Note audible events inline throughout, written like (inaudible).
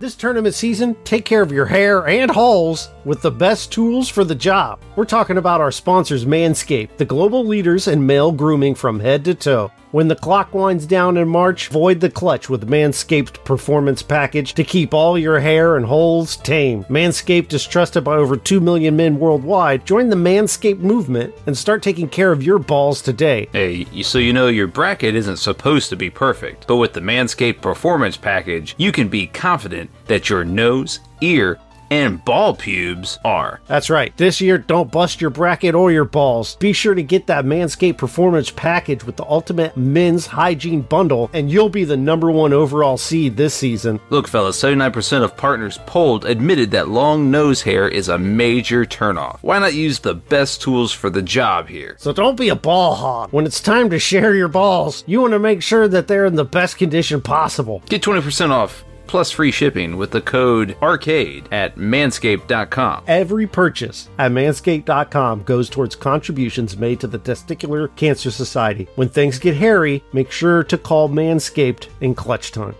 This tournament season, take care of your hair and holes with the best tools for the job. We're talking about our sponsors, Manscaped, the global leaders in male grooming from head to toe. When the clock winds down in March, void the clutch with Manscaped Performance Package to keep all your hair and holes tame. Manscaped is trusted by over 2 million men worldwide. Join the Manscaped movement and start taking care of your balls today. Hey, so you know your bracket isn't supposed to be perfect, but with the Manscaped Performance Package, you can be confident that your nose, ear, and ball pubes are. That's right. This year, don't bust your bracket or your balls. Be sure to get that Manscaped Performance Package with the Ultimate Men's Hygiene Bundle, and you'll be the number one overall seed this season. Look, fellas, 79% of partners polled admitted that long nose hair is a major turnoff. Why not use the best tools for the job here? So don't be a ball hog. When it's time to share your balls, you want to make sure that they're in the best condition possible. Get 20% off plus free shipping with the code ARCADE at manscaped.com. Every purchase at manscaped.com goes towards contributions made to the Testicular Cancer Society. When things get hairy, make sure to call Manscaped in clutch time.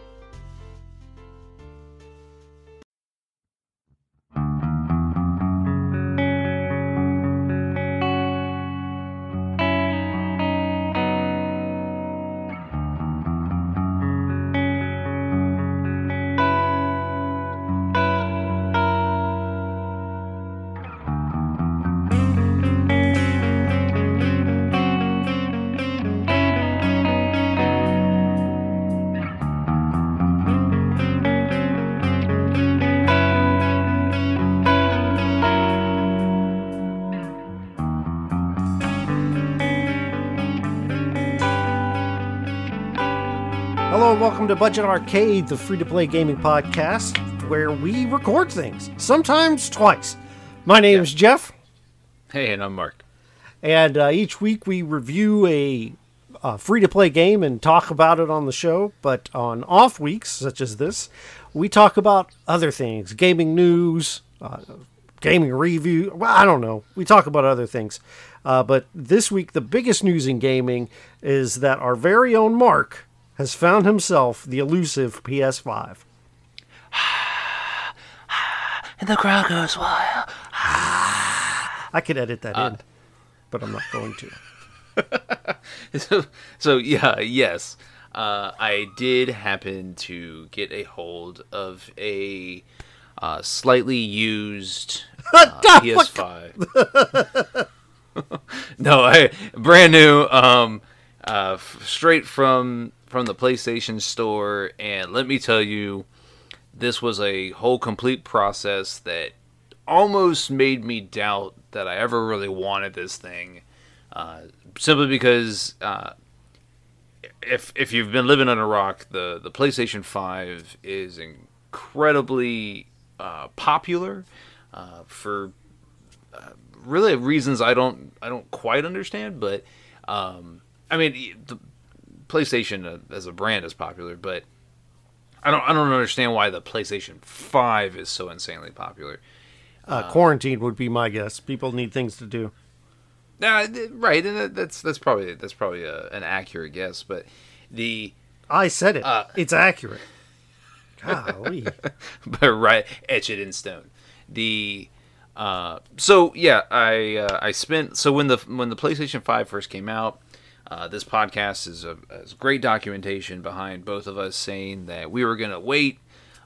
And welcome to Budget Arcade, the free to play gaming podcast where we record things, sometimes twice. My name is Jeff, Hey, and I'm Mark. and uh, each week we review a, uh free to play game and talk about it on the show. But on off weeks, such as this, we talk about other things gaming news, uh, gaming review. Well, I don't know. We talk about other things. Uh, but this week, the biggest news in gaming is that our very own Mark has found himself the elusive PS5. And (sighs) the crowd goes wild. (sighs) I could edit that in, but I'm not going to. (laughs) so, so yeah, yes, uh, I did happen to get a hold of a uh, slightly used (laughs) uh, PS5. (laughs) no, I brand new, um, uh, f- straight from from the PlayStation Store, and let me tell you, this was a whole complete process that almost made me doubt that I ever really wanted this thing. Uh, simply because uh, if if you've been living under a rock, the the PlayStation Five is incredibly uh, popular uh, for uh, really reasons I don't I don't quite understand. But um, I mean, the PlayStation uh, as a brand is popular, but I don't I don't understand why the PlayStation Five is so insanely popular. Uh, quarantine would be my guess. People need things to do. Uh, right, and that's that's probably that's probably a, an accurate guess, but the I said it. Uh, it's accurate. Golly. (laughs) but right, etch it in stone. The uh, so yeah, I uh, I spent so when the when the PlayStation Five first came out, uh, this podcast is a, is great documentation behind both of us saying that we were gonna wait,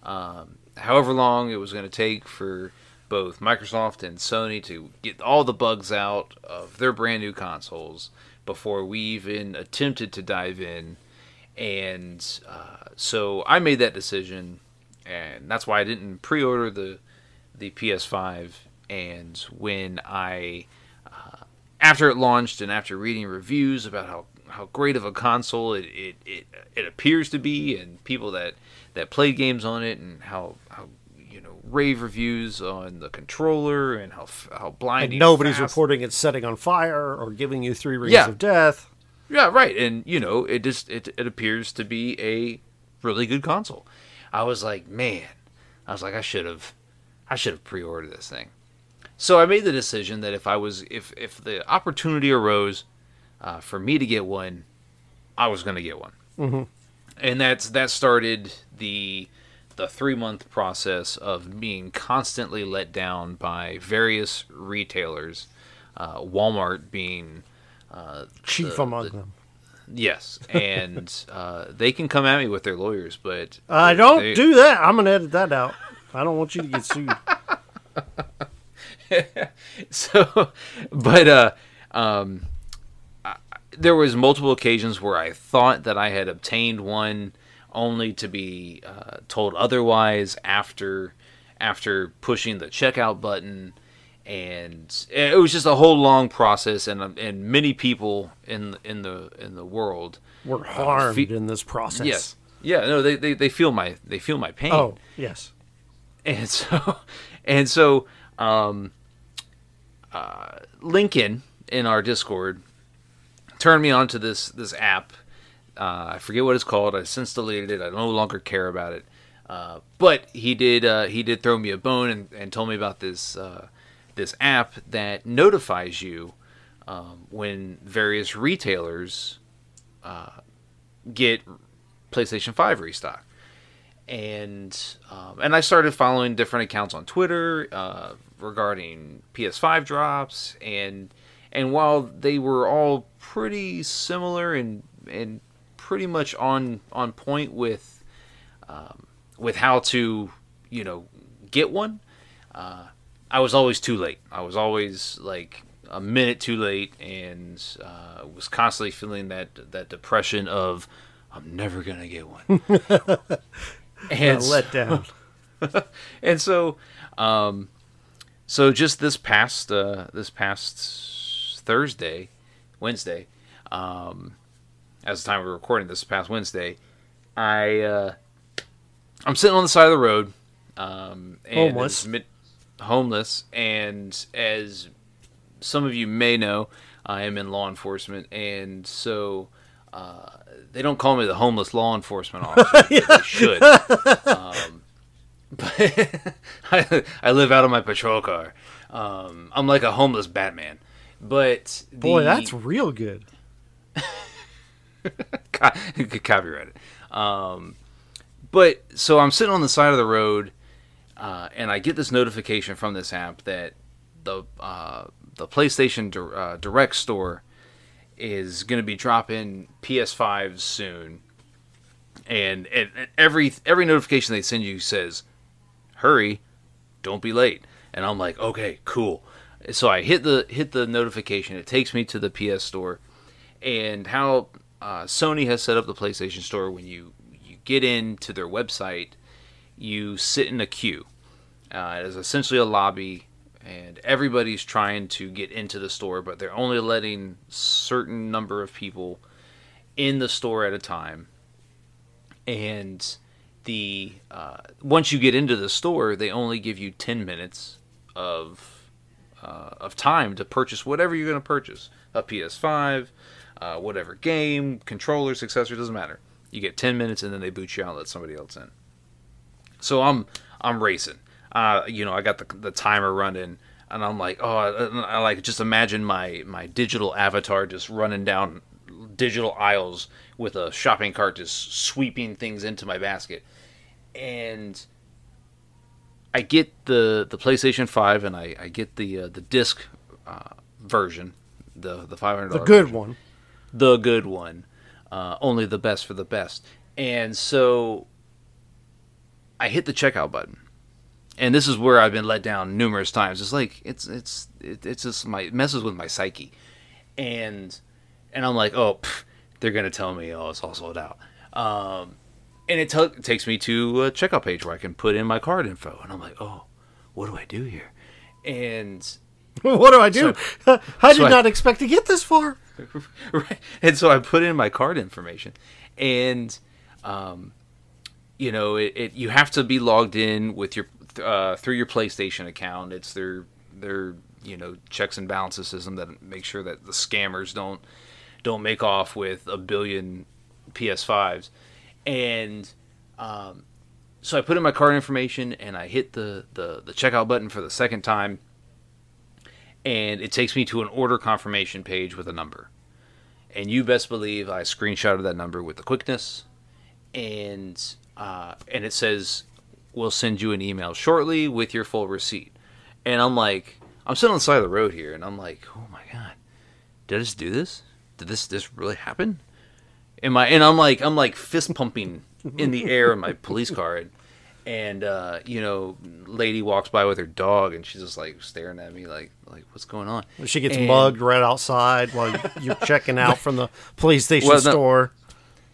um, however long it was gonna take for both Microsoft and Sony to get all the bugs out of their brand new consoles before we even attempted to dive in. And uh, so I made that decision, and that's why I didn't pre-order the the PS5. And when I, after it launched, and after reading reviews about how how great of a console it, it, it, it appears to be, and people that that played games on it, and how how you know rave reviews on the controller, and how how blinding. And nobody's fast. reporting it setting on fire or giving you three rings Yeah. of death. Yeah, right. And you know, it just it it appears to be a really good console. I was like, man, I was like, I should have, I should have pre-ordered this thing. So I made the decision that if I was if if the opportunity arose uh, for me to get one, I was going to get one. Mm-hmm. And that's that started the the three month process of being constantly let down by various retailers, uh, Walmart being uh, Chief the- among the- them. Yes, and (laughs) uh, they can come at me with their lawyers, but I don't they- do that. I'm gonna edit that out. I don't want you to get sued. (laughs) (laughs) so but uh um I, there was multiple occasions where i thought that i had obtained one only to be uh, told otherwise after after pushing the checkout button and it was just a whole long process and and many people in in the in the world were harmed fe- in this process. yes yeah no they, they they feel my they feel my pain Oh, yes. and so and so um uh lincoln in our discord turned me onto this this app. Uh i forget what it's called. I since deleted it. I no longer care about it. Uh but he did uh he did throw me a bone and, and told me about this uh this app that notifies you um, when various retailers uh, get PlayStation 5 restock and um, and I started following different accounts on Twitter uh, regarding PS5 drops and and while they were all pretty similar and and pretty much on on point with um, with how to you know get one, uh, I was always too late. I was always like a minute too late and uh, was constantly feeling that that depression of I'm never gonna get one. (laughs) and let down. (laughs) and so um so just this past uh this past thursday wednesday um as the time we're recording this past wednesday i uh i'm sitting on the side of the road um and Homeless. mid- homeless and as some of you may know i am in law enforcement and so uh, they don't call me the homeless law enforcement (laughs) officer. but They should. Um, but (laughs) I, I live out of my patrol car. Um, I'm like a homeless Batman. But the, Boy, that's real good. (laughs) copyright it. Um, but so I'm sitting on the side of the road, uh, and I get this notification from this app that the uh, the PlayStation Dir- uh, Direct store is going to be dropping PS5s soon, and, and and every every notification they send you says, "Hurry, don't be late." And I'm like, "Okay, cool." So I hit the hit the notification. It takes me to the PS store, and how uh, Sony has set up the PlayStation Store when you you get into their website, you sit in a queue. Uh, it is essentially a lobby, and everybody's trying to get into the store, but they're only letting certain number of people in the store at a time. And the uh, once you get into the store, they only give you ten minutes of uh, of time to purchase whatever you're going to purchase a PS5, uh, whatever game, controllers, accessories, doesn't matter. You get 10 minutes and then they boot you out and let somebody else in. So I'm I'm racing. Uh, you know, I got the, the timer running and I'm like, oh, I, I like just imagine my my digital avatar just running down digital aisles with a shopping cart just sweeping things into my basket. And I get the the PlayStation Five, and I, I get the uh, the disc uh, version, the the five hundred. The good one. the good one, uh, only the best for the best. And so I hit the checkout button, and this is where I've been let down numerous times. It's like it's it's it, it's just my it messes with my psyche, and and I'm like, oh, pff, they're gonna tell me, oh, it's all sold out. Um, and it, t- takes me to a checkout page where I can put in my card info, and I'm like, oh, what do I do here? And (laughs) what do I do? So- (laughs) I did so I- not expect to get this far. (laughs) right. And so I put in my card information, and um, you know, it, it you have to be logged in with your uh, through your PlayStation account. It's their their you know checks and balances system that makes sure that the scammers don't don't make off with a billion PS5s, and um, so I put in my card information and I hit the, the the checkout button for the second time and it takes me to an order confirmation page with a number. And you best believe I screenshotted that number with the quickness, and uh, and it says we'll send you an email shortly with your full receipt. And I'm like, I'm sitting on the side of the road here, and I'm like, oh my god, did I just do this? Did this this really happen? Am I? And I'm like, I'm like fist pumping in the air in my (laughs) police car, and, and uh, you know, lady walks by with her dog, and she's just like staring at me, like, like what's going on? She gets And- mugged right outside while you're checking out (laughs) from the PlayStation Well, no- store.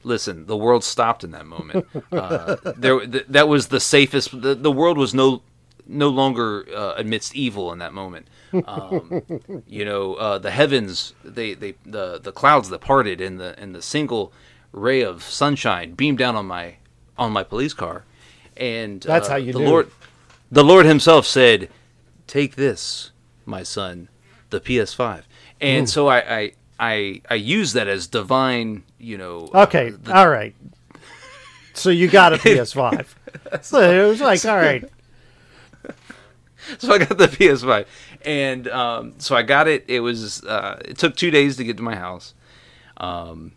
Listen, the world stopped in that moment. Uh, there, th- that was the safest. The, the world was no no longer uh, amidst evil in that moment. Um, you know, uh, the heavens, they, they, the the clouds that parted, and the and the single ray of sunshine beamed down on my on my police car, and That's uh, how you the do. Lord, the Lord Himself said, "Take this, my son, the PS5." And so I, I I I use that as divine, you know. uh, Okay, all right. So you got a (laughs) PS5. so it was like, all right, so I got the PS5, and um, so I got it. It was uh, it took two days to get to my house. Um,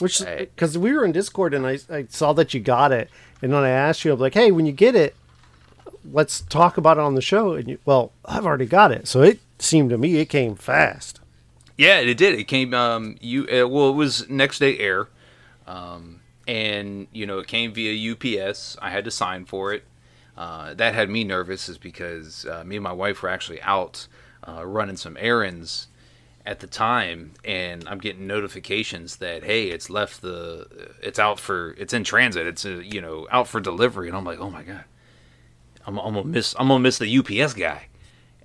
which because we were in Discord and I, I saw that you got it, and then I asked you, I'm like, hey, when you get it, let's talk about it on the show. And you, well, I've already got it, so it seemed to me it came fast. Yeah, it did. It came. Um, you uh, well, it was next day air, um, and you know it came via UPS. I had to sign for it. Uh, that had me nervous, is because uh, me and my wife were actually out uh, running some errands at the time, and I'm getting notifications that hey, it's left the, it's out for, it's in transit, it's uh, you know out for delivery, and I'm like, oh my god, I'm, I'm gonna miss, I'm gonna miss the UPS guy,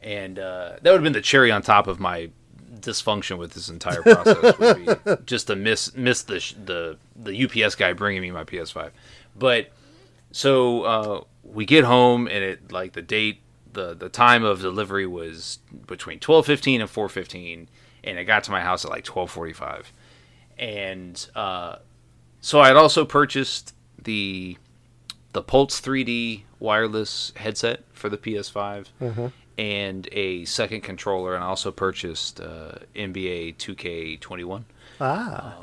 and uh, that would have been the cherry on top of my dysfunction with this entire process, would be (laughs) just to miss miss the sh- the the UPS guy bringing me my PS5, but so uh, we get home and it like the date the the time of delivery was between 12:15 and 4:15 and it got to my house at like 12:45 and uh, so I had also purchased the the Pulse 3D wireless headset for the PS5 and a second controller and I also purchased uh, NBA 2K21 Ah,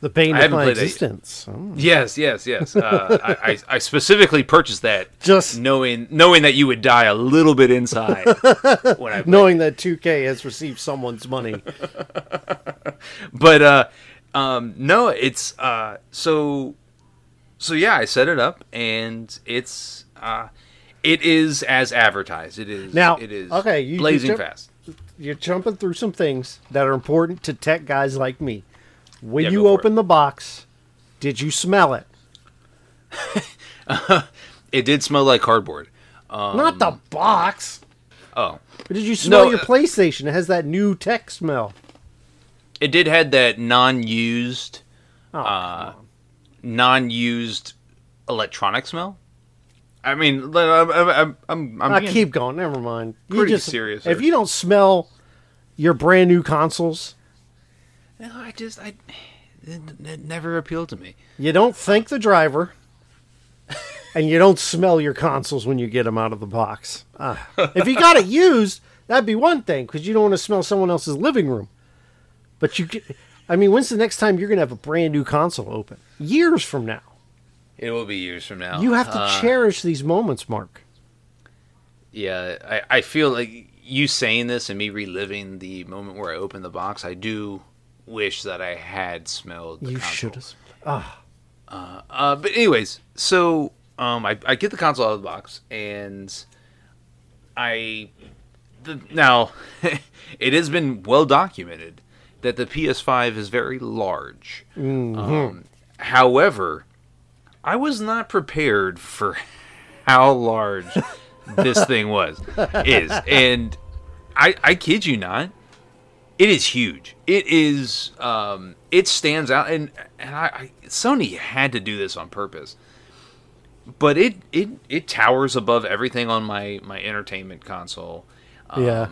the bane I of my played that yet. existence. Oh. Yes, yes, yes. Uh, I, I, I specifically purchased that (laughs) Just knowing knowing that you would die a little bit inside (laughs) when I knowing that 2K has received someone's money. (laughs) but uh um no it's uh so so yeah i set it up and it's uh it is as advertised it is Now, it is okay, you- you blazing fast You're jumping through some things that are important to tech guys like me. When Yeah, you open the box, did you smell it? (laughs) it did smell like cardboard Not the box. oh But did you smell No, your uh, PlayStation? It has that new tech smell. it did had that non-used Oh, uh non-used electronic smell i mean I'm, I'm, I'm, I keep going. Never mind. You pretty just, serious, If you don't smell your brand new consoles, no i just i it, it never appealed to me you don't thank the driver, and you don't smell your consoles when you get them out of the box. Ah. if you got it (laughs) used, that'd be one thing because you don't want to smell someone else's living room. But you. I mean, when's the next time you're gonna have a brand new console open? Years from now. It will be years from now You have to Uh, cherish these moments, Mark. Yeah, I, I feel like you saying this and me reliving the moment where I opened the box. I do wish that I had smelled. The You should have. Ah, Uh, but anyways, so um, I, I get the console out of the box and I the, now (laughs) it has been well documented that the PS5 is very large. Um, however, I was not prepared for how large this (laughs) thing was is, and I, I kid you not. It is huge. It is. Um, it stands out, and and I, I Sony had to do this on purpose. But it it it towers above everything on my my entertainment console. Um, Yeah.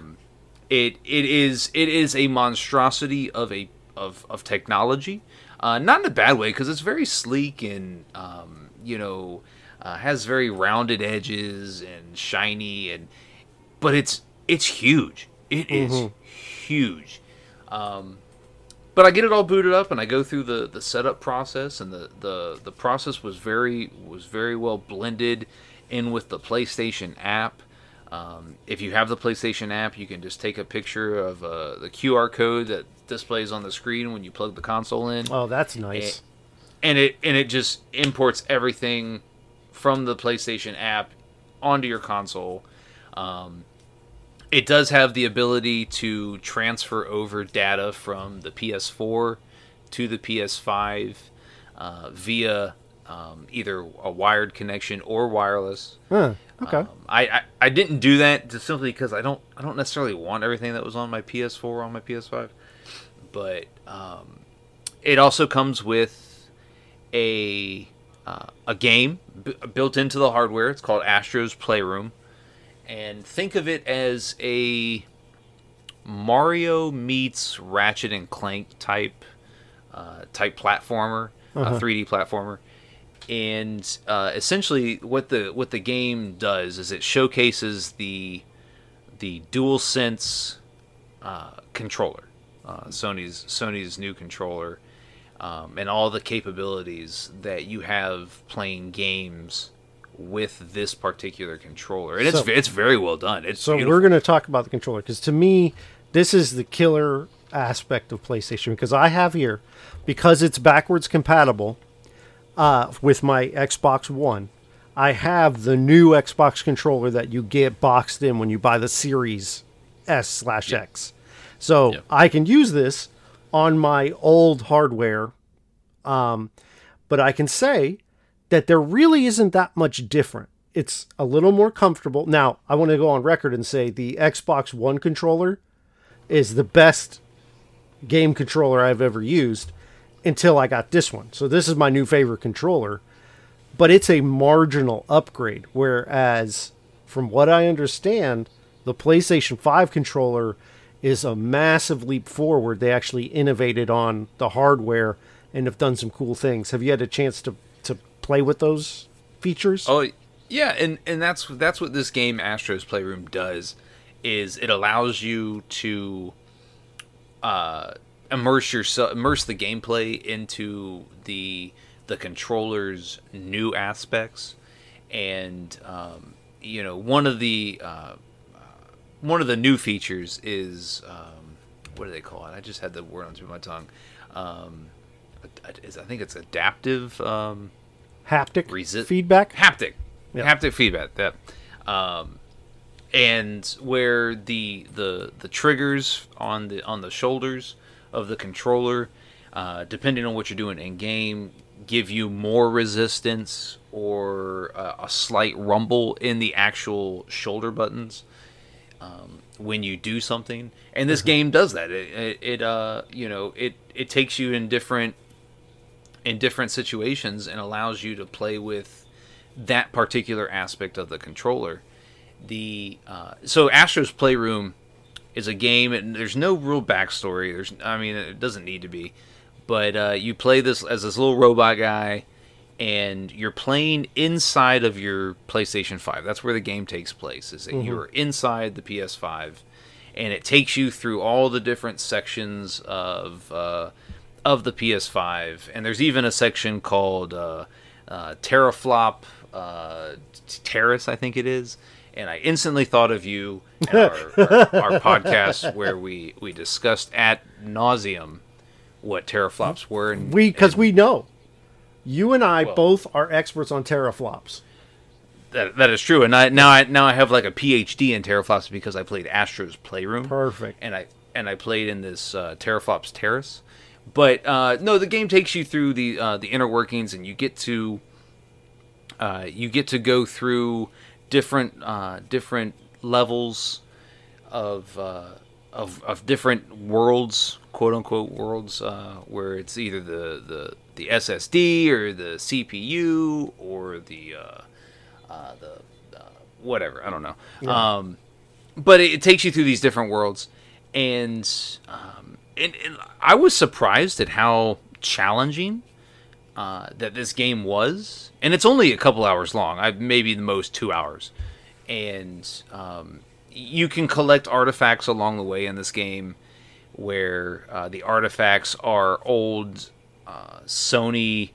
It it is it is a monstrosity of a of of technology. Uh, not in a bad way because it's very sleek and um, you know uh, has very rounded edges and shiny and but it's it's huge. It is huge. Um, but I get it all booted up and I go through the, the setup process and the, the, the process was very was very well blended in with the PlayStation app. Um, if you have the PlayStation app, you can just take a picture of uh, the QR code that displays on the screen when you plug the console in Oh, that's nice. and it and it just imports everything from the PlayStation app onto your console. Um, it does have the ability to transfer over data from the PS4 to the PS5 uh, via um, either a wired connection or wireless. Huh, okay. Um, I, I I didn't do that just simply because I don't I don't necessarily want everything that was on my PS4 on my PS5, but um, it also comes with a uh, a game b- built into the hardware. It's called Astro's Playroom, and think of it as a Mario meets Ratchet and Clank type uh, type platformer, a 3D platformer. And uh, essentially what the what the game does is it showcases the the DualSense uh, controller, uh, Sony's Sony's new controller, um, and all the capabilities that you have playing games with this particular controller, and it's So- it's very well done. It's So beautiful. we're going to talk about the controller because to me, this is the killer aspect of PlayStation because I have here because it's backwards compatible uh, with my Xbox One. I have the new Xbox controller that you get boxed in when you buy the Series S slash X. So Yep. I can use this on my old hardware, um, but I can say that there really isn't that much different. It's a little more comfortable. Now, I want to go on record and say the Xbox One controller is the best game controller I've ever used until I got this one. So this is my new favorite controller, but it's a marginal upgrade whereas from what I understand, the PlayStation 5 controller is a massive leap forward. They actually innovated on the hardware and have done some cool things. Have you had a chance to to play with those features? Oh yeah, and and that's that's what this game Astro's Playroom does is it allows you to uh, immerse yourself immerse the gameplay into the the controller's new aspects and um, you know one of the uh, one of the new features is um, what do they call it? I just had the word on the tip of my tongue. Um, is I think it's adaptive um, Haptic Resi- feedback? haptic Yeah. haptic feedback that um and where the the the triggers on the on the shoulders of the controller uh, depending on what you're doing in game give you more resistance or uh, a slight rumble in the actual shoulder buttons um, when you do something and this game does that it, it, it uh you know it it takes you in different in different situations and allows you to play with that particular aspect of the controller. The uh, so Astro's Playroom is a game, and there's no real backstory. There's, I mean, it doesn't need to be, but uh, you play this as this little robot guy, and you're playing inside of your PlayStation 5. That's where the game takes place. Is that you're inside the PS5, and it takes you through all the different sections of uh, of the PS5. And there's even a section called uh, uh, Teraflop uh, Terrace, I think it is. And I instantly thought of you and our, our, our podcast (laughs) where we, we discussed at nauseum what teraflops were. And, We because we know. You and I Well- both are experts on teraflops. that, that is true. And I, now I now I have like a PhD in teraflops because I played Astro's Playroom. Perfect. and I and I played in this uh, Teraflops Terrace. But uh, no, the game takes you through the uh, the inner workings, and you get to uh, you get to go through different uh, different levels of uh, of of different worlds, quote unquote worlds, uh, where it's either the the the SSD or the CPU or the uh, uh, the uh, whatever I don't know. Um, but it, it takes you through these different worlds, and, um, and and I was surprised at how challenging uh, that this game was, and it's only a couple hours long. I maybe the most two hours, and um, you can collect artifacts along the way in this game, where uh, the artifacts are old uh, Sony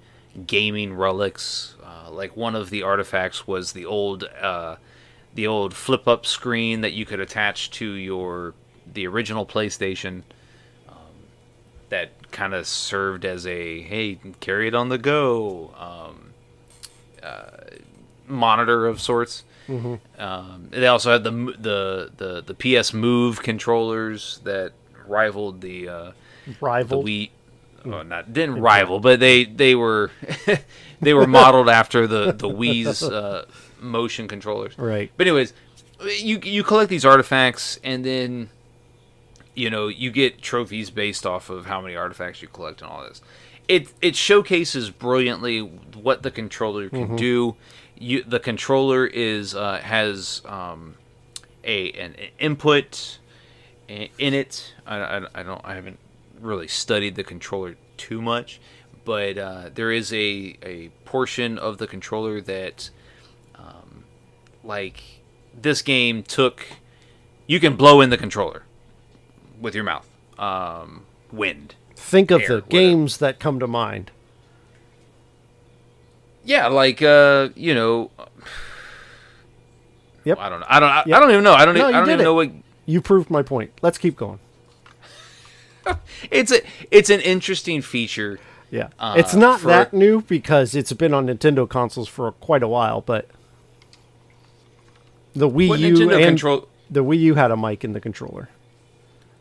gaming relics. Uh, like one of the artifacts was the old uh, the old flip up screen that you could attach to your the original PlayStation. Um, that kind of served as a hey carry it on the go um, uh, monitor of sorts. Um, they also had the the the the PS Move controllers that rivaled the uh, the Rival. Wii. Well, not didn't rival, but they they were (laughs) they were modeled after the the Wii's (laughs) uh, motion controllers. Right. But anyways, you you collect these artifacts, and then you know you get trophies based off of how many artifacts you collect and all this. It it showcases brilliantly what the controller can do. You the controller is uh, has um, a an input in it. I, I, I don't I haven't really studied the controller too much, but uh, there is a a portion of the controller that um, like this game took you can blow in the controller with your mouth um, wind Think of Air, the whatever. games that come to mind. yeah like uh you know Yep. i don't know i don't I, Yep. I don't even know i don't, No, I don't even it. know what You proved my point. Let's keep going. (laughs) it's a it's an interesting feature Yeah. Uh, it's not for- that new because it's been on Nintendo consoles for quite a while, but the Wii what U nintendo and control the Wii U had a mic in the controller.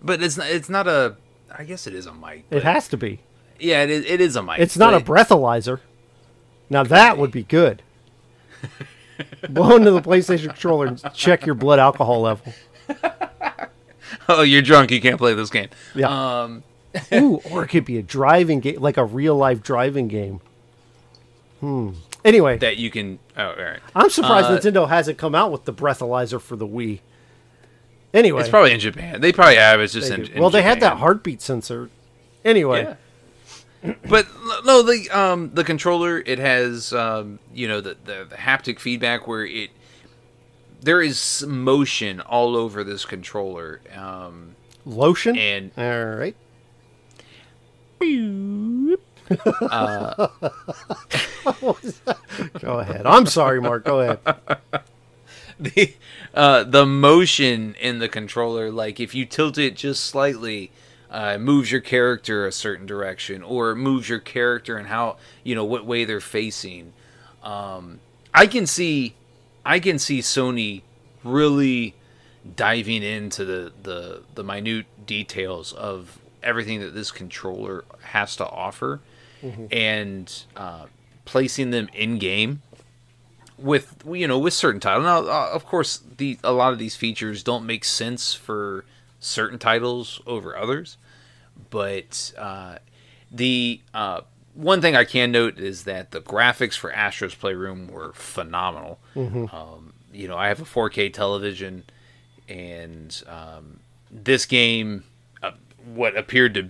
but it's not it's not a i guess it is a mic It has to be. yeah it is, it is a mic It's not a breathalyzer. Now that would be good. (laughs) Blow into the PlayStation controller and check your blood alcohol level. (laughs) (laughs) oh you're drunk you can't play this game Yeah. um (laughs) Ooh, or it could be a driving game, like a real life driving game. Hmm. Anyway, that you can oh all right I'm surprised uh, Nintendo hasn't come out with the breathalyzer for the Wii. Anyway, it's probably in japan they probably have it's just in, in well, they had that heartbeat sensor. Anyway, Yeah. (clears throat) but no, the um the controller it has um you know the, the the haptic feedback where it there is motion all over this controller um lotion. and All right. (laughs) (laughs) Go ahead. I'm sorry, Mark. Go ahead. (laughs) the uh the motion in the controller like if you tilt it just slightly uh, it moves your character a certain direction or moves your character and how you know what way they're facing um i can see i can see sony really diving into the the the minute details of everything that this controller has to offer and uh, placing them in game with you know with certain titles. Now, uh, of course, the a lot of these features don't make sense for certain titles over others, but uh, the uh, one thing I can note is that the graphics for Astro's Playroom were phenomenal. Um, you know, I have a 4K television, and um, this game, uh, what appeared to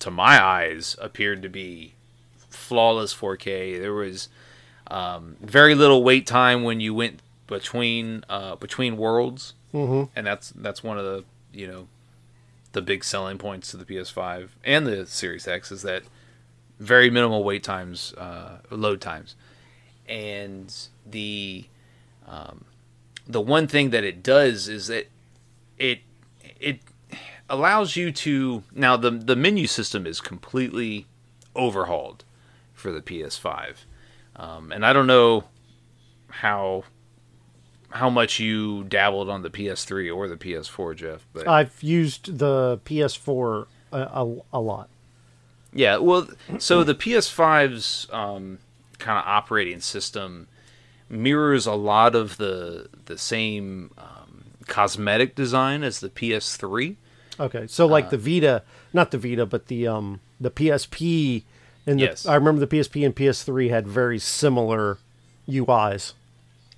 to my eyes appeared to be flawless 4K. There was um, very little wait time when you went between uh, between worlds, mm-hmm. and that's that's one of the you know the big selling points to the PS5 and the Series X is that very minimal wait times, uh, load times, and the um, the one thing that it does is that it it allows you to now the the menu system is completely overhauled for the PS5. Um, and I don't know how how much you dabbled on the PS3 or the PS4, Jeff. But I've used the PS4 a, a, a lot. Yeah, well, so the PS5's um, kind of operating system mirrors a lot of the the same um, cosmetic design as the PS3. Okay, so like the Vita, not the Vita, but the um the PSP and the, Yes. I remember the PSP and PS3 had very similar UIs.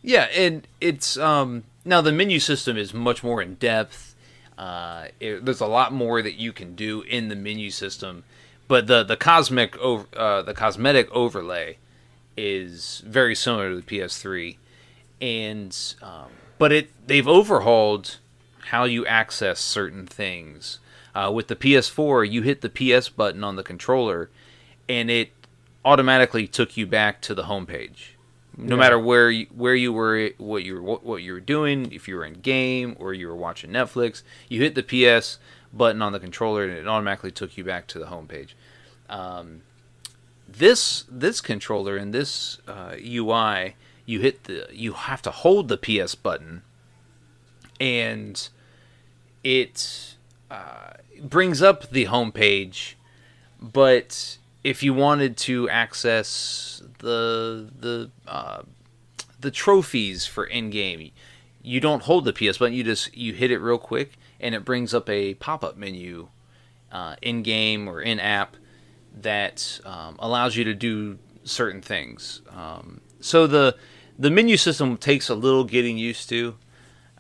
Yeah, and it's um now the menu system is much more in depth. Uh, it, there's a lot more that you can do in the menu system, but the the cosmic over uh, the cosmetic overlay is very similar to the PS3, and um, but it they've overhauled how you access certain things. Uh, with the PS4, you hit the PS button on the controller, and it automatically took you back to the homepage. No matter where you, where you were, what you were, what, what you were doing, if you were in game or you were watching Netflix, you hit the PS button on the controller, and it automatically took you back to the homepage. Um, this this controller and this uh, UI, you hit the you have to hold the PS button, and it uh, brings up the homepage, but if you wanted to access the the uh, the trophies for in game, you don't hold the PS button. You just you hit it real quick, and it brings up a pop up menu uh, in game or in app that um, allows you to do certain things. Um, so the the menu system takes a little getting used to,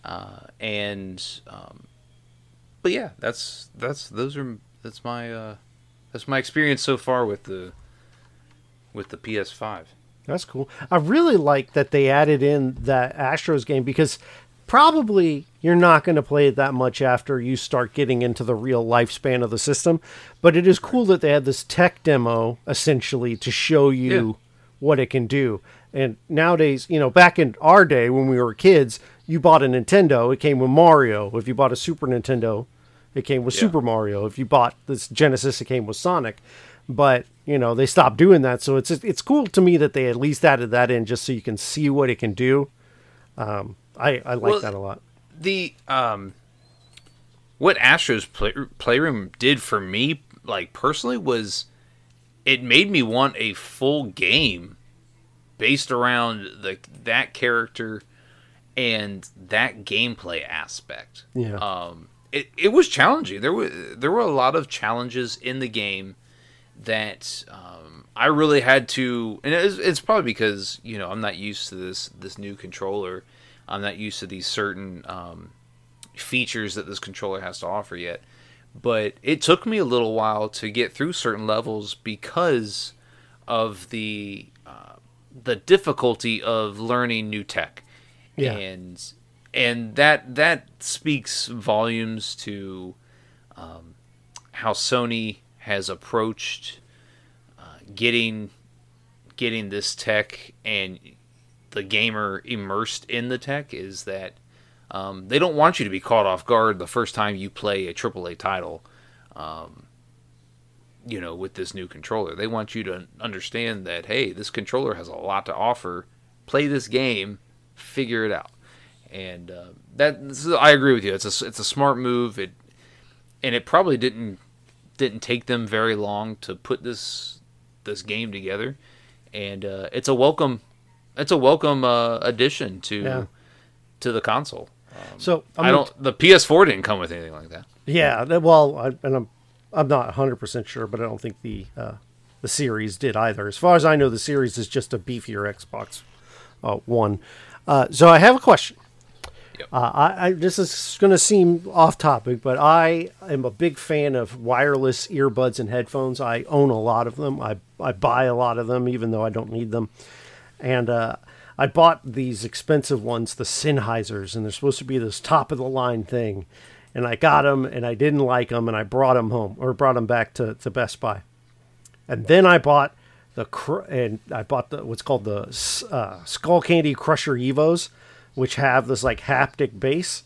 uh, and um, but yeah, that's that's those are that's my uh, that's my experience so far with the with the PS5. That's cool. I really like that they added in that Astros game because probably you're not going to play it that much after you start getting into the real lifespan of the system. But it is cool that they had this tech demo essentially to show you Yeah. what it can do. And nowadays, you know, back in our day when we were kids, you bought a Nintendo, it came with Mario. If you bought a Super Nintendo, it came with Yeah. Super Mario. If you bought this Genesis, it came with Sonic. But you know they stopped doing that, so it's it's cool to me that they at least added that in just so you can see what it can do. Um, I I like Well, that a lot. the um what Astros play, playroom did for me like personally was it made me want a full game based around the that character and that gameplay aspect. Yeah. Um it, it was challenging. There were there were a lot of challenges in the game that um, I really had to, and it's, it's probably because you know I'm not used to this this new controller. I'm not used to these certain um, features that this controller has to offer yet. But it took me a little while to get through certain levels because of the uh, the difficulty of learning new tech, Yeah. and and that that speaks volumes to um, how Sony has approached uh, getting getting this tech and the gamer immersed in the tech is that um, they don't want you to be caught off guard the first time you play a AAA title. Um, you know, with this new controller, they want you to understand that hey, this controller has a lot to offer. Play this game, figure it out, and uh, I agree with you. It's a it's a smart move. It and it probably didn't didn't take them very long to put this this game together, and uh, it's a welcome it's a welcome uh, addition to Yeah. to the console. So I'm I don't. The PS4 didn't come with anything like that. Yeah, well, I, and I'm I'm not 100 percent sure, but I don't think the uh, the series did either. As far as I know, the series is just a beefier Xbox uh, One. Uh, so I have a question. Yep. Uh, I, I this is going to seem off topic, but I am a big fan of wireless earbuds and headphones. I own a lot of them. I I buy a lot of them, even though I don't need them. And uh, I bought these expensive ones, the Sennheisers, and they're supposed to be this top of the line thing. And I got them, and I didn't like them, and I brought them home or brought them back to, to Best Buy. And then I bought the cr- and I bought the what's called the uh, Skullcandy Crusher Evos, which have this like haptic bass,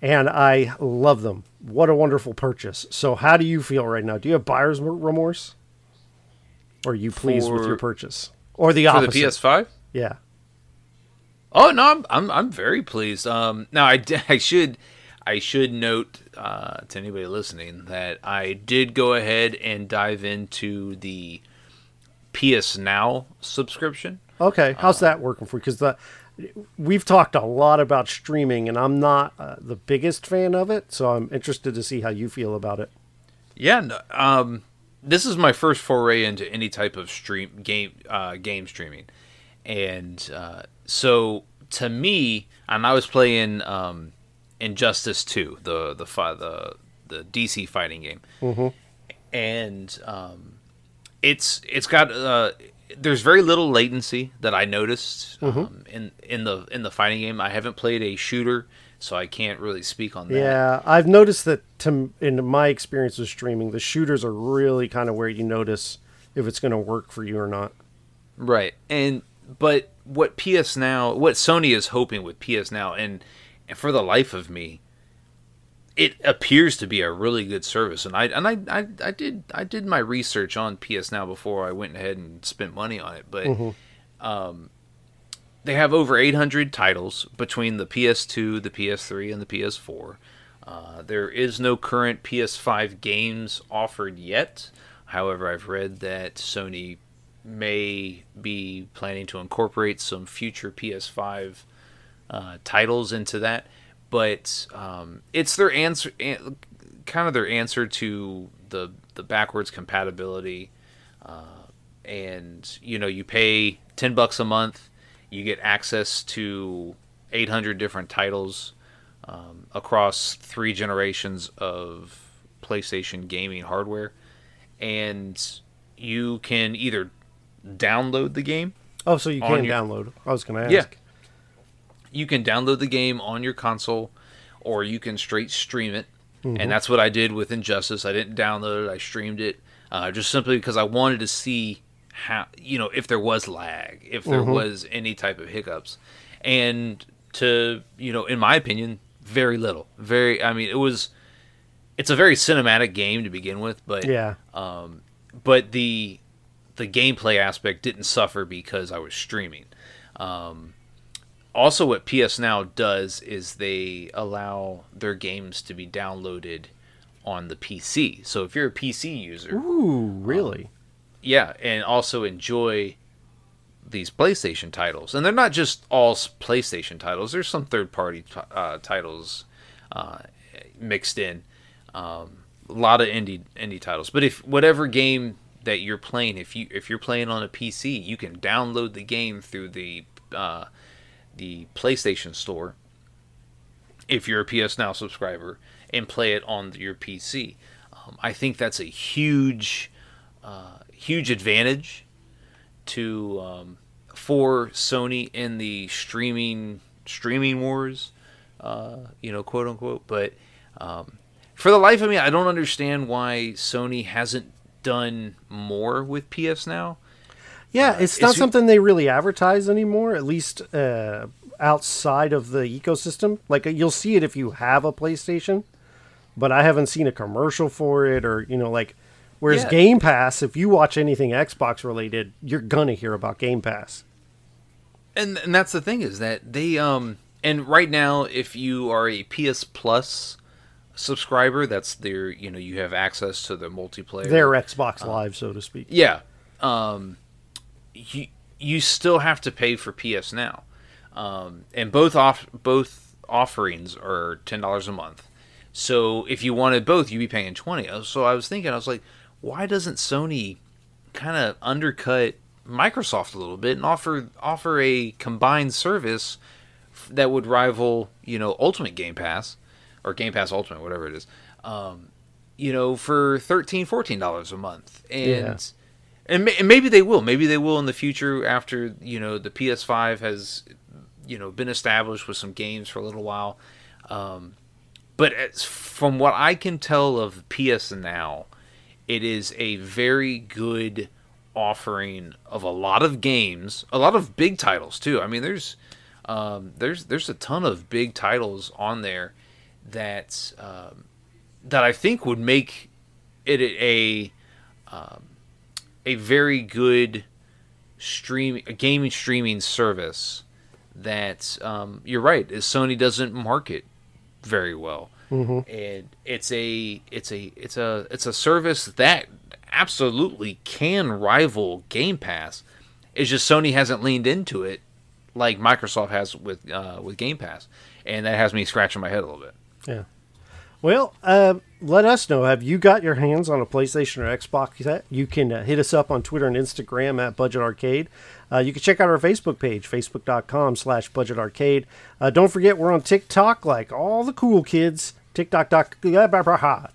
and I love them. What a wonderful purchase! So, how do you feel right now? Do you have buyer's remorse, or are you pleased with your purchase, or the For opposite? the PS5. Yeah. Oh no, I'm I'm, I'm very pleased. Um, now I, (laughs) I should I should note uh, to anybody listening that I did go ahead and dive into the PS Now subscription. Okay, how's that working for you? Because the we've talked a lot about streaming, and I'm not uh, the biggest fan of it, so I'm interested to see how you feel about it. Yeah, no, um, this is my first foray into any type of stream game uh, game streaming, and uh, so to me, and I was playing um, Injustice Two, the the fi- the the DC fighting game, Mm-hmm. and um, it's it's got uh, there's very little latency that I noticed Mm-hmm. um, in in the in the fighting game. I haven't played a shooter, so I can't really speak on that. Yeah, I've noticed that. To in my experience with streaming, the shooters are really kind of where you notice if it's going to work for you or not. Right. And but what PS Now, what Sony is hoping with PS Now and, and for the life of me, it appears to be a really good service and I and I, I I did I did my research on PS Now before I went ahead and spent money on it, but um they have over 800 titles between the PS2, the PS3 and the PS4. Uh, there is no current PS5 games offered yet. However, I've read that Sony may be planning to incorporate some future PS5 uh, titles into that. But um, it's their answer, an- kind of their answer to the the backwards compatibility. Uh, and you know, you pay ten bucks a month, you get access to 800 different titles um, across three generations of PlayStation gaming hardware, and you can either download the game. Oh, so you can your- download. I was going to ask. Yeah. You can download the game on your console, or you can straight stream it, and that's what I did with Injustice. I didn't download it; I streamed it, uh, just simply because I wanted to see how you know if there was lag, if there was any type of hiccups, and to you know, in my opinion, very little. Very, I mean, it was. It's a very cinematic game to begin with, but Yeah. um, but the the gameplay aspect didn't suffer because I was streaming. Um, also, what PS Now does is they allow their games to be downloaded on the PC. So if you're a PC user, Ooh, really? Yeah, and also enjoy these PlayStation titles, and they're not just all PlayStation titles. There's some third-party t- uh, titles uh, mixed in. Um, a lot of indie indie titles, but if whatever game that you're playing, if you if you're playing on a PC, you can download the game through the uh, the PlayStation Store. If you're a PS Now subscriber, and play it on your PC, um, I think that's a huge uh, huge advantage to um, for Sony in the streaming streaming wars, uh, you know, quote unquote. But um, for the life of me, I don't understand why Sony hasn't done more with PS now. Yeah, it's not Uh, something they really advertise anymore, at least uh, outside of the ecosystem. Like, uh, you'll see it if you have a PlayStation, but I haven't seen a commercial for it or, you know, like, whereas Yeah. Game Pass, if you watch anything Xbox related, you're going to hear about Game Pass. and and that's the thing is that they um and right now if you are a PS Plus subscriber, that's their you know you have access to the multiplayer. Their Xbox Live, so to speak. Yeah. Um, you you still have to pay for PS Now, um, and both off both offerings are ten dollars a month. So if you wanted both, you'd be paying twenty. So I was thinking, I was like, why doesn't Sony kind of undercut Microsoft a little bit and offer offer a combined service that would rival you know Ultimate Game Pass or Game Pass Ultimate, whatever it is. Um, you know, for 13 dollars a month, and Yeah. and, ma- and maybe they will. Maybe they will in the future after you know the PS5 has you know been established with some games for a little while. Um, but as, from what I can tell of PS Now, it is a very good offering of a lot of games, a lot of big titles too. I mean, there's um, there's there's a ton of big titles on there that um, that I think would make it a um, a very good stream a gaming streaming service that um, you're right is Sony doesn't market very well and it's a it's a it's a it's a service that absolutely can rival Game Pass It's just Sony hasn't leaned into it like Microsoft has with uh, with Game Pass, and that has me scratching my head a little bit. Yeah. Well, uh, let us know. Have you got your hands on a PlayStation or Xbox yet? You can uh, hit us up on Twitter and Instagram at Budget Arcade. Uh, you can check out our Facebook page, facebook.com slash Budget Arcade. Uh, don't forget, we're on TikTok like all the cool kids. TikTok.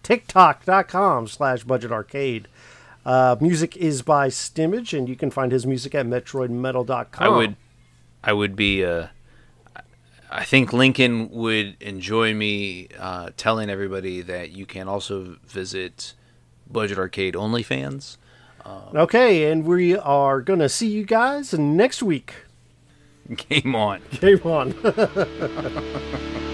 TikTok.com slash Budget Arcade. Uh, music is by Stemage, and you can find his music at MetroidMetal.com. I would, I would be. Uh, I think Lincoln would enjoy me uh, telling everybody that you can also visit Budget Arcade OnlyFans. Um, okay, and we are going to see you guys next week. (laughs) Game on. Game on. (laughs)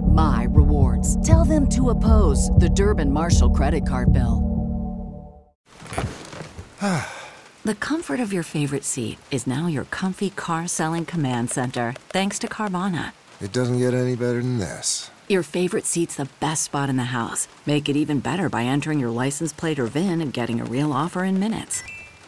my rewards. Tell them to oppose the Durbin Marshall credit card bill. (sighs) the comfort of your favorite seat is now your comfy car selling command center, thanks to Carvana. It doesn't get any better than this. Your favorite seat's the best spot in the house. Make it even better by entering your license plate or VIN and getting a real offer in minutes.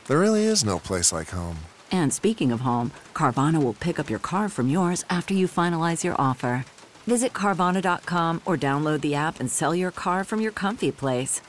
There really is no place like home. And speaking of home, Carvana will pick up your car from yours after you finalize your offer. Visit Carvana.com or download the app and sell your car from your comfy place.